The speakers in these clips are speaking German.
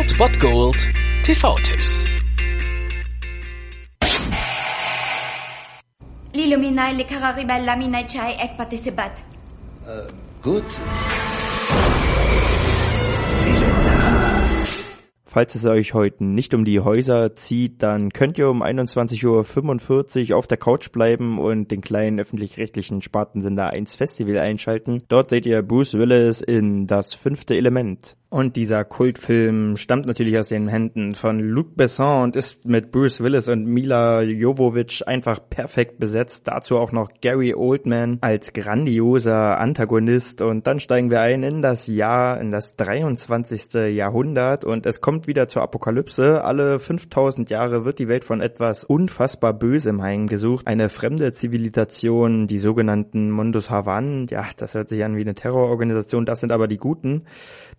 Old Bot Gold TV-Tipps. L'illuminai le cararibella minai chai ek participat. Äh, gut. Falls es euch heute nicht um die Häuser zieht, dann könnt ihr um 21.45 Uhr auf der Couch bleiben und den kleinen öffentlich-rechtlichen Spartensender 1 Festival einschalten. Dort seht ihr Bruce Willis in Das fünfte Element. Und dieser Kultfilm stammt natürlich aus den Händen von Luc Besson und ist mit Bruce Willis und Mila Jovovich einfach perfekt besetzt. Dazu auch noch Gary Oldman als grandioser Antagonist. Und dann steigen wir ein in das Jahr, in das 23. Jahrhundert und es kommt wieder zur Apokalypse. Alle 5000 Jahre wird die Welt von etwas unfassbar Bösem heimgesucht. Eine fremde Zivilisation, die sogenannten Mundus Havan. Ja, das hört sich an wie eine Terrororganisation. Das sind aber die Guten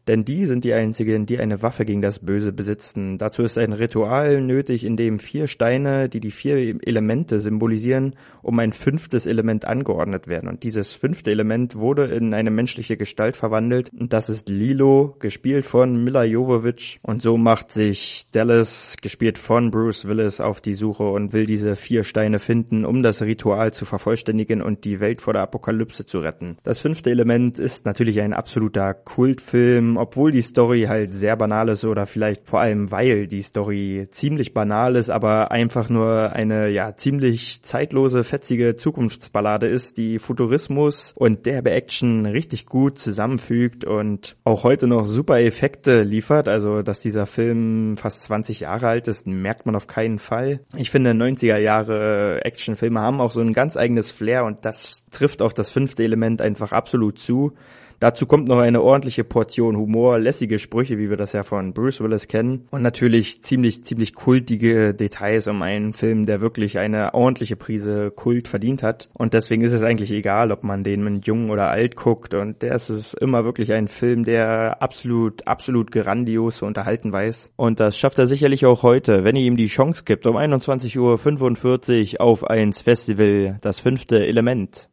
denn die sind die einzigen, die eine Waffe gegen das Böse besitzen. Dazu ist ein Ritual nötig, in dem vier Steine, die die vier Elemente symbolisieren, um ein fünftes Element angeordnet werden. Und dieses fünfte Element wurde in eine menschliche Gestalt verwandelt. Das ist Lilo, gespielt von Mila Jovovich. Und so macht sich Dallas, gespielt von Bruce Willis, auf die Suche und will diese vier Steine finden, um das Ritual zu vervollständigen und die Welt vor der Apokalypse zu retten. Das fünfte Element ist natürlich ein absoluter Kultfilm obwohl die Story halt sehr banal ist oder vielleicht vor allem weil die Story ziemlich banal ist, aber einfach nur eine ja ziemlich zeitlose, fetzige Zukunftsballade ist, die Futurismus und derbe Action richtig gut zusammenfügt und auch heute noch super Effekte liefert. Also, dass dieser Film fast 20 Jahre alt ist, merkt man auf keinen Fall. Ich finde, 90er Jahre Actionfilme haben auch so ein ganz eigenes Flair und das trifft auf das fünfte Element einfach absolut zu. Dazu kommt noch eine ordentliche Portion Humor, lässige Sprüche, wie wir das ja von Bruce Willis kennen. Und natürlich ziemlich, ziemlich kultige Details um einen Film, der wirklich eine ordentliche Prise Kult verdient hat. Und deswegen ist es eigentlich egal, ob man den mit jung oder alt guckt. Und der ist es immer wirklich ein Film, der absolut, absolut grandios zu unterhalten weiß. Und das schafft er sicherlich auch heute, wenn ihr ihm die Chance gibt, um 21.45 Uhr auf eins Festival, das fünfte Element.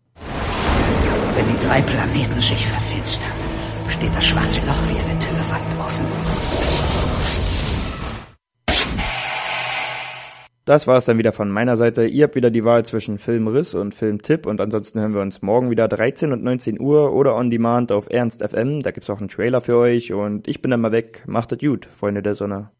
Wenn die drei Planeten sich verfinstern, steht das schwarze Loch wie eine Türwand offen. Das war es dann wieder von meiner Seite. Ihr habt wieder die Wahl zwischen Filmriss und Filmtipp und ansonsten hören wir uns morgen wieder 13 und 19 Uhr oder on demand auf Ernst FM. Da gibt's auch einen Trailer für euch und ich bin dann mal weg. Macht es gut, Freunde der Sonne.